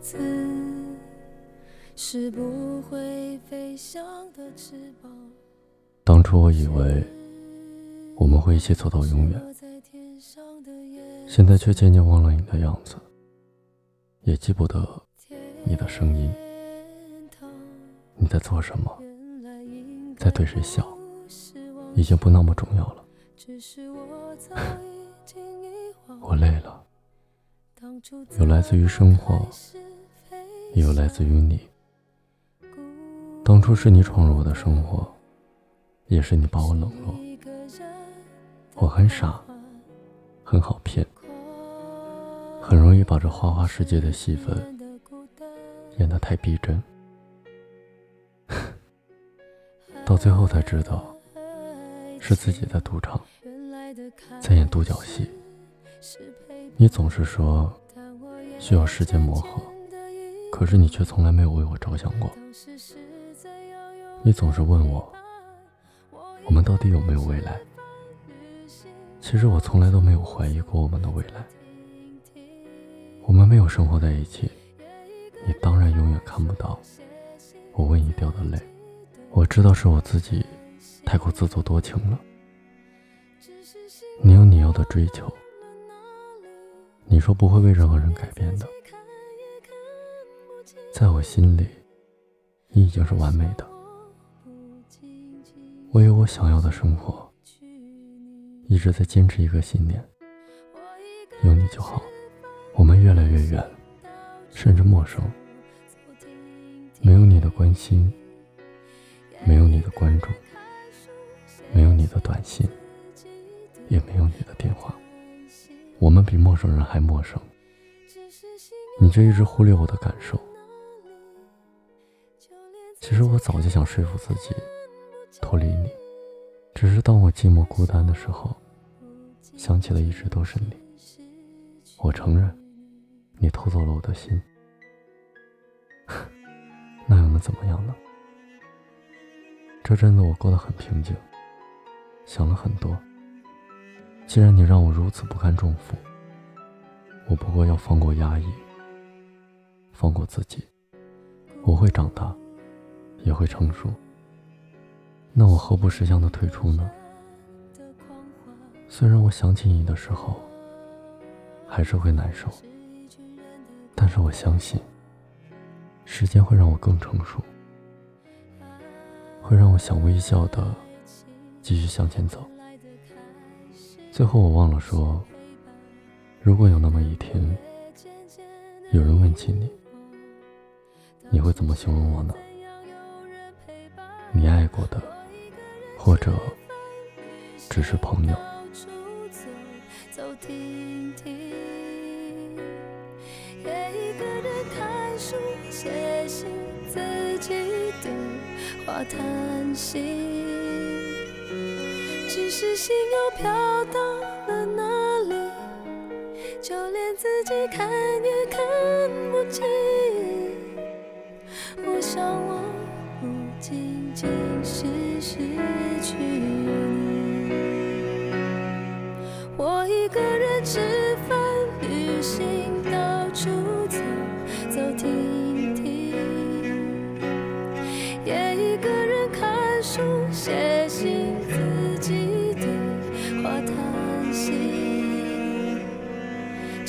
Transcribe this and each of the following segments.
子，是不会飞翔的翅膀。当初我以为我们会一起走到永远，现在却渐渐忘了你的样子，也记不得你的声音。你在做什么？在对谁笑？已经不那么重要了。我累了，有来自于生活，也有来自于你。当初是你闯入我的生活，也是你把我冷落。我很傻，很好骗，很容易把这花花世界的戏份演得太逼真。到最后才知道，是自己在赌场，在演独角戏。你总是说需要时间磨合，可是你却从来没有为我着想过。你总是问我，我们到底有没有未来？其实我从来都没有怀疑过我们的未来。我们没有生活在一起，你当然永远看不到我为你掉的泪。我知道是我自己太过自作多情了。你有你要的追求，你说不会为任何人改变的，在我心里，你已经是完美的。我有我想要的生活，一直在坚持一个信念：有你就好。我们越来越远，甚至陌生，没有你的关心。没有你的关注，没有你的短信，也没有你的电话，我们比陌生人还陌生。你却一直忽略我的感受。其实我早就想说服自己脱离你，只是当我寂寞孤单的时候，想起了一直都是你。我承认，你偷走了我的心，那又能怎么样呢？这阵子我过得很平静，想了很多。既然你让我如此不堪重负，我不过要放过压抑，放过自己。我会长大，也会成熟。那我何不识相的退出呢？虽然我想起你的时候，还是会难受，但是我相信，时间会让我更成熟。会让我想微笑的继续向前走。最后我忘了说，如果有那么一天，有人问起你，你会怎么形容我呢？你爱过的，或者只是朋友。话叹息，只是心又飘到了哪里？就连自己看也看不清。我想，我不仅仅是失去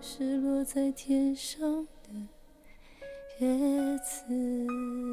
是落在天上的叶子。